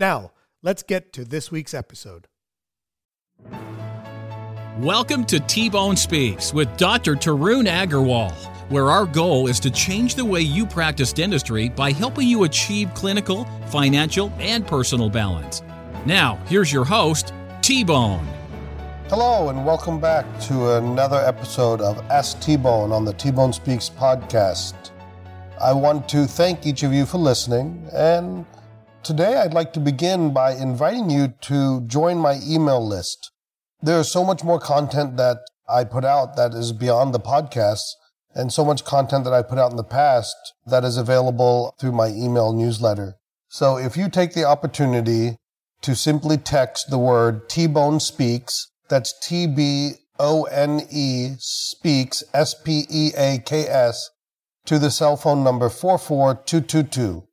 Now, let's get to this week's episode. Welcome to T Bone Speaks with Dr. Tarun Agarwal, where our goal is to change the way you practice dentistry by helping you achieve clinical, financial, and personal balance. Now, here's your host, T Bone. Hello, and welcome back to another episode of Ask T Bone on the T Bone Speaks podcast. I want to thank each of you for listening and Today, I'd like to begin by inviting you to join my email list. There is so much more content that I put out that is beyond the podcasts, and so much content that I put out in the past that is available through my email newsletter. So if you take the opportunity to simply text the word T-Bone Speaks, that's T-B-O-N-E Speaks, S-P-E-A-K-S, to the cell phone number 44222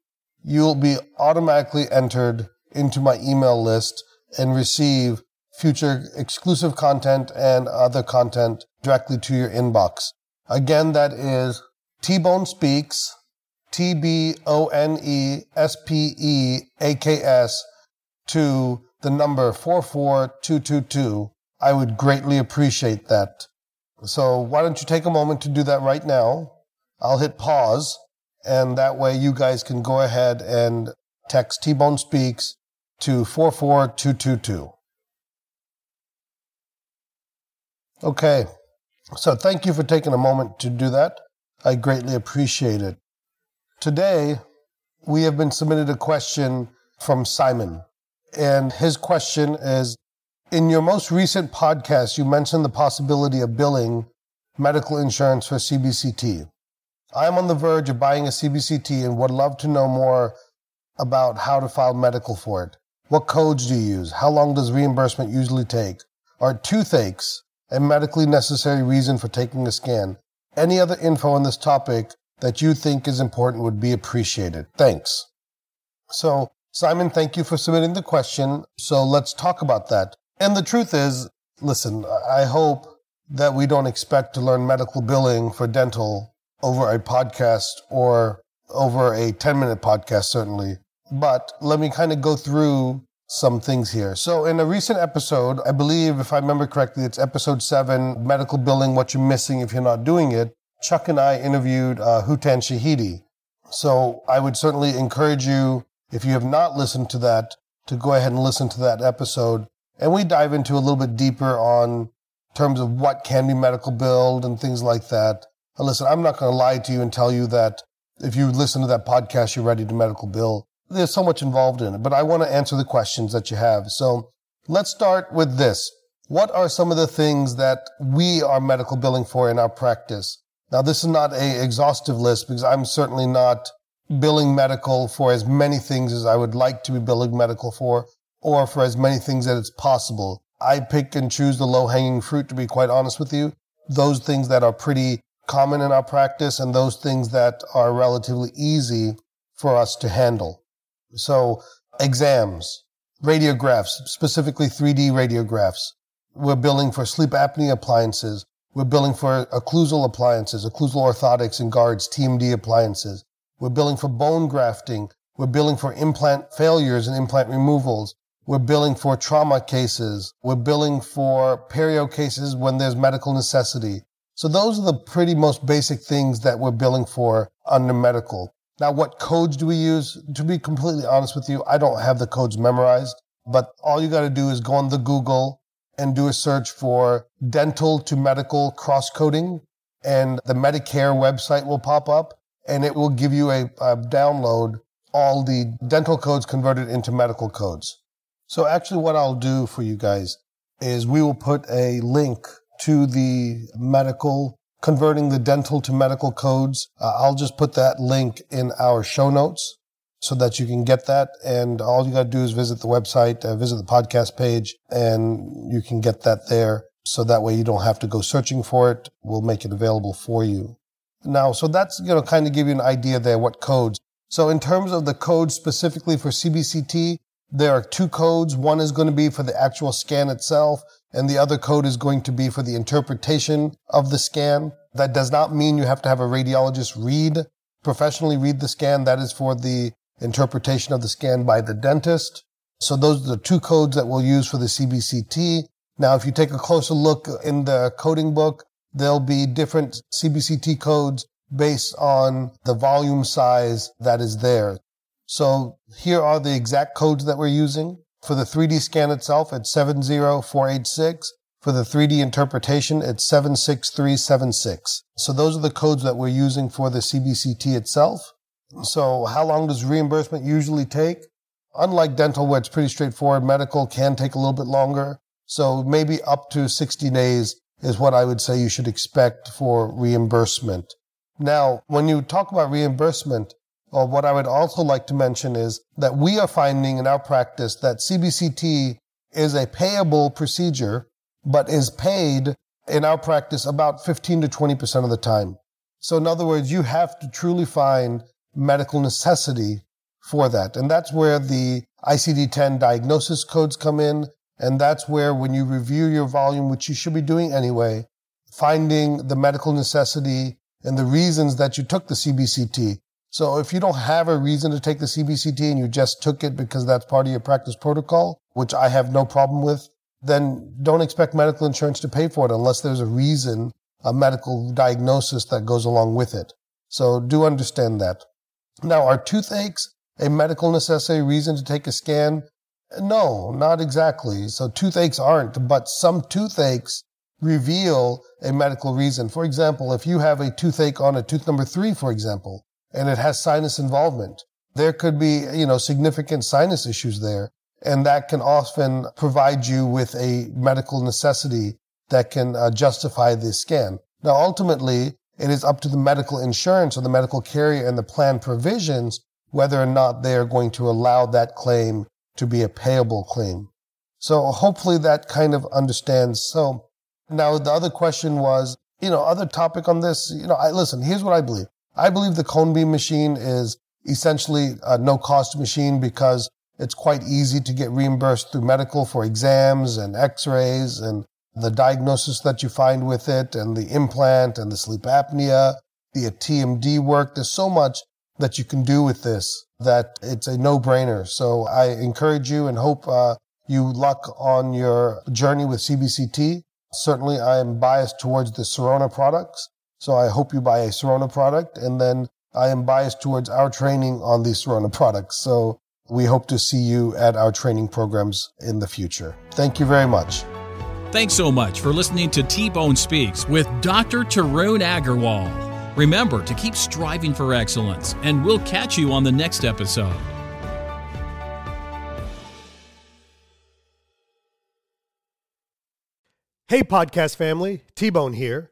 you'll be automatically entered into my email list and receive future exclusive content and other content directly to your inbox. Again, that is T-Bone Speaks, T-B-O-N-E-S-P-E-A-K-S to the number 44222. I would greatly appreciate that. So why don't you take a moment to do that right now? I'll hit pause and that way you guys can go ahead and text T-Bone Speaks to 44222. Okay. So thank you for taking a moment to do that. I greatly appreciate it. Today, we have been submitted a question from Simon. And his question is In your most recent podcast, you mentioned the possibility of billing medical insurance for CBCT. I am on the verge of buying a CBCT and would love to know more about how to file medical for it. What codes do you use? How long does reimbursement usually take? Are toothaches a medically necessary reason for taking a scan? Any other info on this topic that you think is important would be appreciated. Thanks. So, Simon, thank you for submitting the question. So let's talk about that. And the truth is, listen, I hope that we don't expect to learn medical billing for dental over a podcast or over a 10 minute podcast, certainly. But let me kind of go through some things here. So, in a recent episode, I believe, if I remember correctly, it's episode seven medical billing, what you're missing if you're not doing it. Chuck and I interviewed uh, Hootan Shahidi. So, I would certainly encourage you, if you have not listened to that, to go ahead and listen to that episode. And we dive into a little bit deeper on terms of what can be medical billed and things like that listen, I'm not going to lie to you and tell you that if you listen to that podcast, you're ready to medical bill. There's so much involved in it, but I want to answer the questions that you have. So let's start with this. What are some of the things that we are medical billing for in our practice? Now, this is not a exhaustive list because I'm certainly not billing medical for as many things as I would like to be billing medical for or for as many things that it's possible. I pick and choose the low hanging fruit to be quite honest with you. Those things that are pretty common in our practice and those things that are relatively easy for us to handle. So exams, radiographs, specifically 3D radiographs. We're billing for sleep apnea appliances. We're billing for occlusal appliances, occlusal orthotics and guards, TMD appliances. We're billing for bone grafting. We're billing for implant failures and implant removals. We're billing for trauma cases. We're billing for perio cases when there's medical necessity. So those are the pretty most basic things that we're billing for under medical. Now, what codes do we use? To be completely honest with you, I don't have the codes memorized, but all you got to do is go on the Google and do a search for dental to medical cross coding, and the Medicare website will pop up and it will give you a, a download all the dental codes converted into medical codes. So actually what I'll do for you guys is we will put a link to the medical converting the dental to medical codes. Uh, I'll just put that link in our show notes so that you can get that. And all you got to do is visit the website, uh, visit the podcast page, and you can get that there. So that way you don't have to go searching for it. We'll make it available for you. Now, so that's, you know, kind of give you an idea there what codes. So in terms of the codes specifically for CBCT, there are two codes. One is going to be for the actual scan itself, and the other code is going to be for the interpretation of the scan. That does not mean you have to have a radiologist read, professionally read the scan. That is for the interpretation of the scan by the dentist. So those are the two codes that we'll use for the CBCT. Now, if you take a closer look in the coding book, there'll be different CBCT codes based on the volume size that is there. So here are the exact codes that we're using. For the 3D scan itself, it's 70486. For the 3D interpretation, it's 76376. So those are the codes that we're using for the CBCT itself. So how long does reimbursement usually take? Unlike dental, where it's pretty straightforward, medical can take a little bit longer. So maybe up to 60 days is what I would say you should expect for reimbursement. Now, when you talk about reimbursement, what I would also like to mention is that we are finding in our practice that CBCT is a payable procedure, but is paid in our practice about 15 to 20% of the time. So in other words, you have to truly find medical necessity for that. And that's where the ICD-10 diagnosis codes come in. And that's where when you review your volume, which you should be doing anyway, finding the medical necessity and the reasons that you took the CBCT. So if you don't have a reason to take the CBCT and you just took it because that's part of your practice protocol, which I have no problem with, then don't expect medical insurance to pay for it unless there's a reason, a medical diagnosis that goes along with it. So do understand that. Now, are toothaches a medical necessity reason to take a scan? No, not exactly. So toothaches aren't, but some toothaches reveal a medical reason. For example, if you have a toothache on a tooth number three, for example, and it has sinus involvement. There could be, you know, significant sinus issues there. And that can often provide you with a medical necessity that can uh, justify the scan. Now, ultimately, it is up to the medical insurance or the medical carrier and the plan provisions whether or not they are going to allow that claim to be a payable claim. So hopefully that kind of understands. So now the other question was, you know, other topic on this, you know, I listen, here's what I believe. I believe the cone beam machine is essentially a no cost machine because it's quite easy to get reimbursed through medical for exams and x-rays and the diagnosis that you find with it and the implant and the sleep apnea, the TMD work. There's so much that you can do with this that it's a no brainer. So I encourage you and hope uh, you luck on your journey with CBCT. Certainly I am biased towards the Sirona products. So I hope you buy a Sirona product. And then I am biased towards our training on these Sirona products. So we hope to see you at our training programs in the future. Thank you very much. Thanks so much for listening to T Bone Speaks with Dr. Tarun Agarwal. Remember to keep striving for excellence, and we'll catch you on the next episode. Hey, podcast family, T Bone here.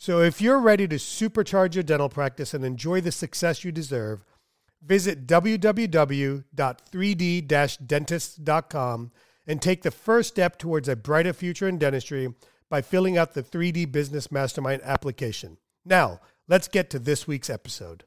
So if you're ready to supercharge your dental practice and enjoy the success you deserve, visit www.3d-dentist.com and take the first step towards a brighter future in dentistry by filling out the 3D Business Mastermind application. Now, let's get to this week's episode.